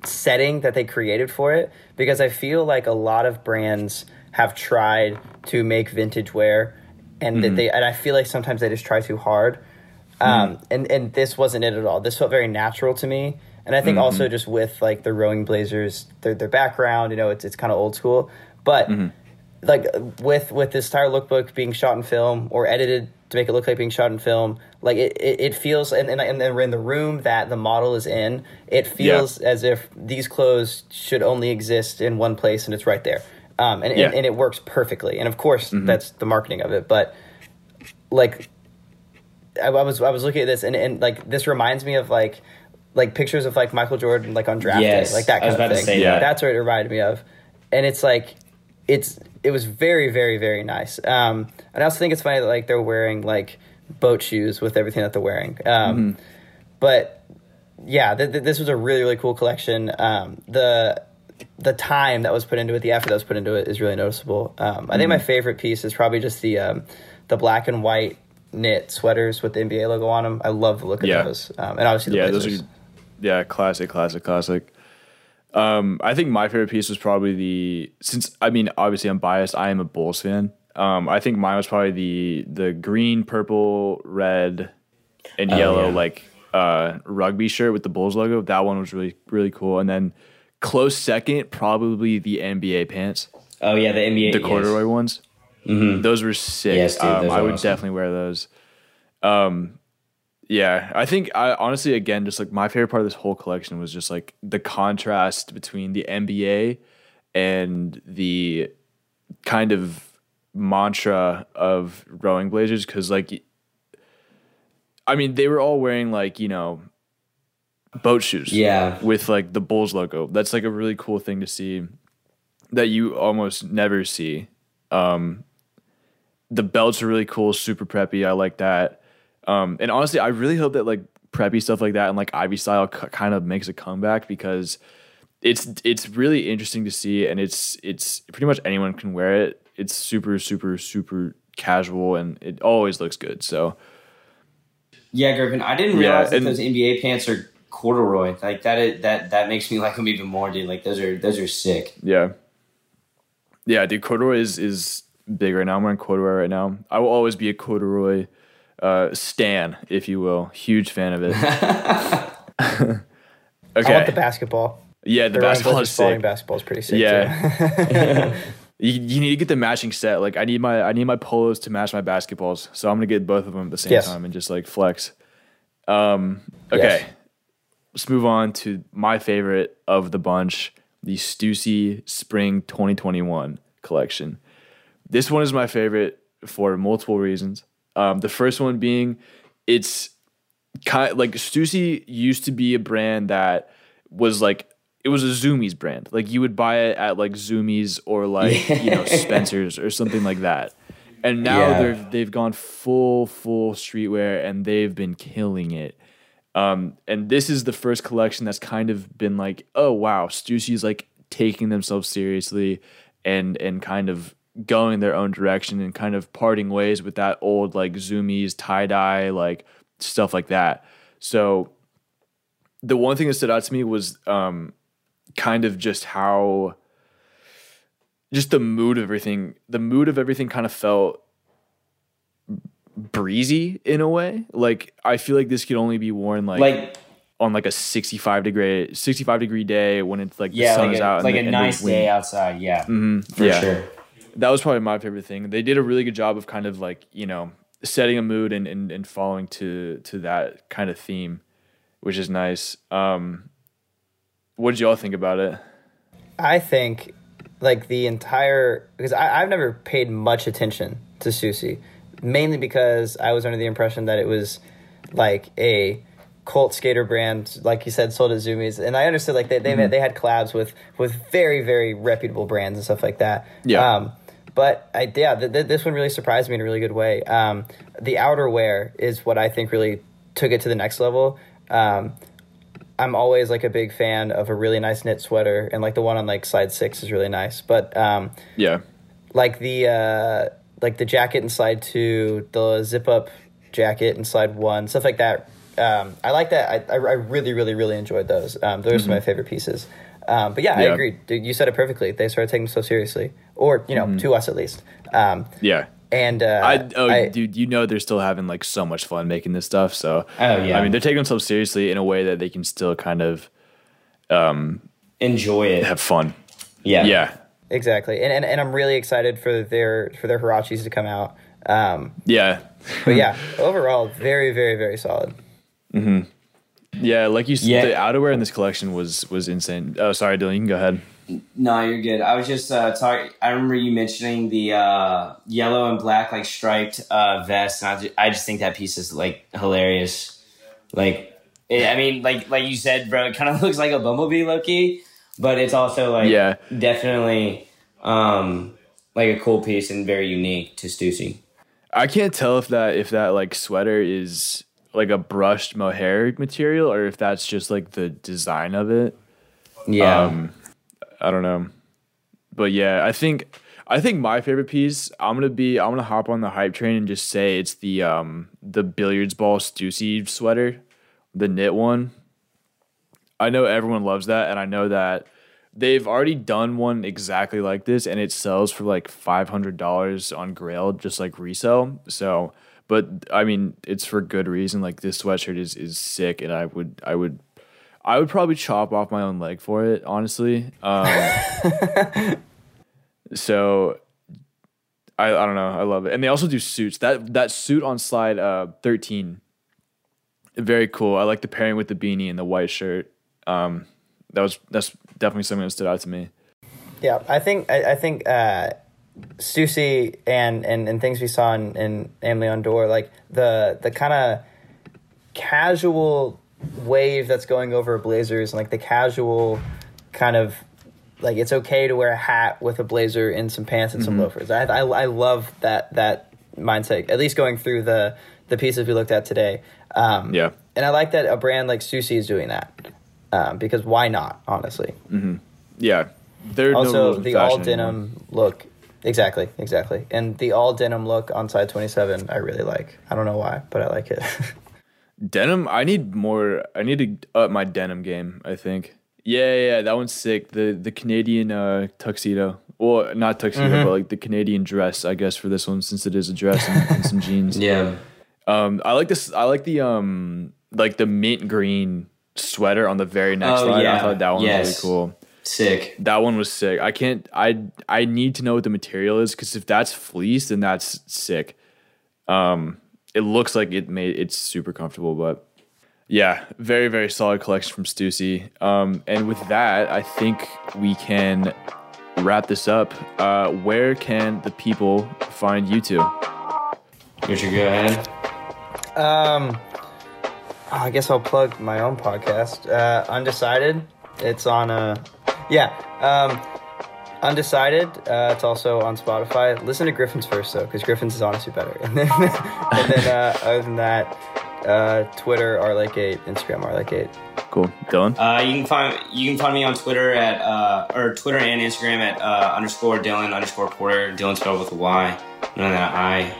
Speaker 2: setting that they created for it because I feel like a lot of brands have tried to make vintage wear and mm-hmm. they and I feel like sometimes they just try too hard. Um, mm-hmm. and and this wasn't it at all. This felt very natural to me and I think mm-hmm. also just with like the rowing Blazers, their their background, you know, it's it's kind of old school. But mm-hmm. like with with this entire lookbook being shot in film or edited to make it look like being shot in film, like it, it, it feels and, and and then we're in the room that the model is in, it feels yeah. as if these clothes should only exist in one place and it's right there. um, and,
Speaker 1: Yeah.
Speaker 2: and and it works perfectly. And of course,
Speaker 1: Mm-hmm.
Speaker 2: that's the marketing of it. But like, I, I was I was looking at this, and, and like this reminds me of like like pictures of like Michael Jordan like on draft
Speaker 3: Yes,
Speaker 2: day, like that
Speaker 3: I was
Speaker 2: kind
Speaker 3: about
Speaker 2: of
Speaker 3: to
Speaker 2: thing.
Speaker 3: say
Speaker 1: that.
Speaker 2: That's what it reminded me of, and it's like it's it was very very very nice. Um, and I also think it's funny that like they're wearing like boat shoes with everything that they're wearing. Um, but yeah, th- th- this was a really really cool collection. Um, the the time that was put into it, the effort that was put into it, is really noticeable. Um, I think my favorite piece is probably just the um, the black and white knit sweaters with the NBA logo on them. I love the look of
Speaker 1: Yeah.
Speaker 2: those, um, and obviously the
Speaker 1: yeah,
Speaker 2: Blazers.
Speaker 1: those are yeah, classic, classic, classic. Um, I think my favorite piece was probably the since I mean obviously I'm biased. I am a Bulls fan. Um, I think mine was probably the the green, purple, red, and
Speaker 3: Oh,
Speaker 1: yellow
Speaker 3: yeah.
Speaker 1: like uh, rugby shirt with the Bulls logo. That one was really really cool. And then close second, probably the NBA pants,
Speaker 3: Oh yeah, the NBA.
Speaker 1: the
Speaker 3: yes.
Speaker 1: corduroy ones. Those were sick.
Speaker 3: Yes, dude,
Speaker 1: um, I would
Speaker 3: awesome.
Speaker 1: definitely wear those. Um, yeah, I think I honestly again just like my favorite part of this whole collection was just like the contrast between the NBA and the kind of mantra of rowing blazers because like I mean they were all wearing like you know boat shoes
Speaker 3: Yeah.
Speaker 1: with like the Bulls logo. That's like a really cool thing to see that you almost never see. Um, the belts are really cool, super preppy. I like that. Um, and honestly, I really hope that like preppy stuff like that and like Ivy style k- kind of makes a comeback because it's it's really interesting to see, and it's it's pretty much anyone can wear it. It's super super super casual, and it always looks good. So
Speaker 3: Yeah, Griffin. I didn't
Speaker 1: Yeah,
Speaker 3: realize that those NBA pants are corduroy. Like that. Is, that that makes me like them even more, dude. Like those are those are sick.
Speaker 1: Yeah. Yeah, dude, corduroy is is big right now. I'm wearing corduroy right now. I will always be a corduroy uh, stan, if you will. Huge fan of it. okay. (laughs) (laughs)
Speaker 2: I want the basketball.
Speaker 1: yeah, the
Speaker 2: They're
Speaker 1: basketball
Speaker 2: Blazers
Speaker 1: is
Speaker 2: following
Speaker 1: sick.
Speaker 2: basketball is pretty sick.
Speaker 1: Yeah.
Speaker 2: too. (laughs)
Speaker 1: You, you need to get the matching set. Like I need my I need my polos to match my basketballs. So I'm gonna get both of them at the same
Speaker 2: Yes.
Speaker 1: time and just like flex. Um okay.
Speaker 2: Yes.
Speaker 1: Let's move on to my favorite of the bunch, the Stussy Spring 2021 collection. This one is my favorite for multiple reasons. Um, the first one being it's kind like Stussy used to be a brand that was like it was a Zumiez brand. Like you would buy it at like Zumiez or like (laughs) you know Spencer's or something like that. And now
Speaker 3: Yeah.
Speaker 1: they're they've gone full full streetwear and they've been killing it. Um, and this is the first collection that's kind of been like, oh wow, Stussy's like taking themselves seriously and and kind of going their own direction and kind of parting ways with that old like Zumiez tie dye like stuff like that. So the one thing that stood out to me was um, kind of just how just the mood of everything. The mood of everything kind of felt breezy in a way. Like I feel like this could only be worn like,
Speaker 3: Like
Speaker 1: on like a 65 degree 65 degree day when it's like the
Speaker 3: yeah,
Speaker 1: sun
Speaker 3: like
Speaker 1: is
Speaker 3: a,
Speaker 1: out and
Speaker 3: like
Speaker 1: the-
Speaker 3: a
Speaker 1: and
Speaker 3: nice day outside. Yeah,
Speaker 1: Mhm,
Speaker 3: for
Speaker 1: yeah.
Speaker 3: sure.
Speaker 1: That was probably my favorite thing. They did a really good job of kind of like, you know, setting a mood and and, and following to to that kind of theme, which is nice. Um what did y'all think about it?
Speaker 2: I think like the entire because I, I've never paid much attention to Stussy, mainly because I was under the impression that it was like a cult skater brand, like you said, sold at Zumiez, and I understood like they they,
Speaker 1: Mm-hmm.
Speaker 2: they had collabs with with very very reputable brands and stuff like that.
Speaker 1: Yeah.
Speaker 2: Um, but I yeah, th- th- this one really surprised me in a really good way. Um, the outerwear is what I think really took it to the next level. Um, I'm always like a big fan of a really nice knit sweater, and like the one on like slide six is really nice. But um,
Speaker 1: Yeah.
Speaker 2: like the uh, like the jacket in slide two, the zip up jacket in slide one, stuff like that. Um, I like that. I, I, I really, really, really enjoyed those. Um, those are some of my favorite pieces. Um, but yeah, I agree. Dude, you said it perfectly. They started taking so seriously, or you know, to us at least. Um,
Speaker 1: Yeah.
Speaker 2: and uh,
Speaker 1: I oh
Speaker 2: I-
Speaker 1: dude, you know they're still having like so much fun making this stuff. So
Speaker 3: Oh, yeah.
Speaker 1: I mean they're taking themselves seriously in a way that they can still kind of um,
Speaker 3: Enjoy it.
Speaker 1: have fun.
Speaker 3: Yeah,
Speaker 1: Yeah.
Speaker 2: exactly. And, and and I'm really excited for their for their Huaraches to come out. Um,
Speaker 1: Yeah.
Speaker 2: but yeah, (laughs) overall, very, very, very solid. Hmm.
Speaker 1: Yeah, like you said,
Speaker 3: Yeah.
Speaker 1: the outerwear in this collection was was insane. Oh, sorry, Dylan, you can go ahead.
Speaker 3: No, you're good. I was just uh, talking. I remember you mentioning the uh, yellow and black like striped uh, vest, and I just, I just think that piece is like hilarious. Like, it, I mean, like like you said, bro, it kind of (laughs) looks like a bumblebee, Loki, but it's also like
Speaker 1: Yeah.
Speaker 3: definitely um, like a cool piece and very unique to Stussy.
Speaker 1: I can't tell if that if that like sweater is like a brushed mohair material or if that's just like the design of it.
Speaker 3: Yeah,
Speaker 1: Um, I don't know, but yeah, I think I think my favorite piece. I'm gonna be. I'm gonna hop on the hype train and just say it's the um the billiards ball Stussy sweater, the knit one. I know everyone loves that, and I know that they've already done one exactly like this, and it sells for like five hundred dollars on Grail, just like resale. So, but I mean, it's for good reason. Like this sweatshirt is is sick, and I would I would I would probably chop off my own leg for it, honestly. Um, (laughs) so I I don't know, I love it, and they also do suits. That that suit on slide uh, thirteen, very cool. I like the pairing with the beanie and the white shirt. Um, that was that's definitely something that stood out to me.
Speaker 2: Yeah, I think I, I think uh, Stussy and, and and things we saw in, in on Door, like the the kind of casual wave that's going over blazers and like the casual kind of like it's okay to wear a hat with a blazer and some pants and some loafers. I, I I love that that mindset. At least going through the the pieces we looked at today. Um,
Speaker 1: Yeah.
Speaker 2: and I like that a brand like Stussy is doing that um, because why not? Honestly
Speaker 1: Yeah, they're no
Speaker 2: also
Speaker 1: in
Speaker 2: the all
Speaker 1: anymore.
Speaker 2: denim look exactly exactly and the all denim look on side 27 i really like i don't know why but i like it (laughs)
Speaker 1: Denim, I need more. I need to up my denim game. I think. Yeah, yeah, yeah, that one's sick. The the Canadian uh, tuxedo, well, not tuxedo,
Speaker 2: Mm-hmm.
Speaker 1: but like the Canadian dress. I guess for this one, since it is a dress and, and some jeans. (laughs)
Speaker 3: yeah.
Speaker 1: Um, I like this. I like the um, like the mint green sweater on the very next
Speaker 3: Oh,
Speaker 1: slide. I thought that one
Speaker 3: Yes.
Speaker 1: was really cool.
Speaker 3: Sick.
Speaker 1: That one was sick. I can't. I I need to know what the material is because if that's fleece, then that's sick. Um, it looks like it made it's super comfortable, but yeah, very very solid collection from Stussy. Um, and with that, I think we can wrap this up. Uh, where can the people find you two?
Speaker 3: Richard, go ahead.
Speaker 2: um i guess i'll plug my own podcast uh undecided it's on uh yeah um undecided uh it's also on spotify listen to griffin's first though because griffin's is honestly better (laughs) and then (laughs) and then uh other than that uh twitter r like eight instagram r like eight
Speaker 1: Cool, Dylan.
Speaker 3: Uh, you can find you can find me on Twitter at uh, or Twitter and Instagram at uh, underscore Dylan underscore Porter. Dylan spelled with a Y. None of that I.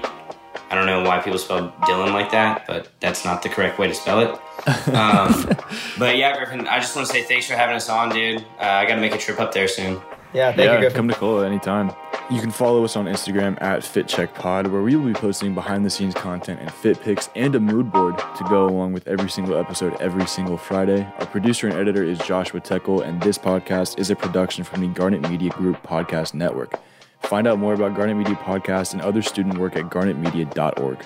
Speaker 3: I don't know why people spell Dylan like that, but that's not the correct way to spell it. (laughs) Um, but yeah, Griffin, I just want to say thanks for having us on, dude. Uh, I got to make a trip up there soon.
Speaker 2: Yeah thank
Speaker 1: yeah,
Speaker 2: you griffin
Speaker 1: come to Cola anytime. You can follow us on Instagram at FitCheckPod, where we will be posting behind the scenes content and fit pics and a mood board to go along with every single episode every single Friday. Our producer and editor is Joshua Teckel, and this podcast is a production from the Garnet Media Group Podcast Network. Find out more about Garnet Media Podcast and other student work at garnetmedia.org.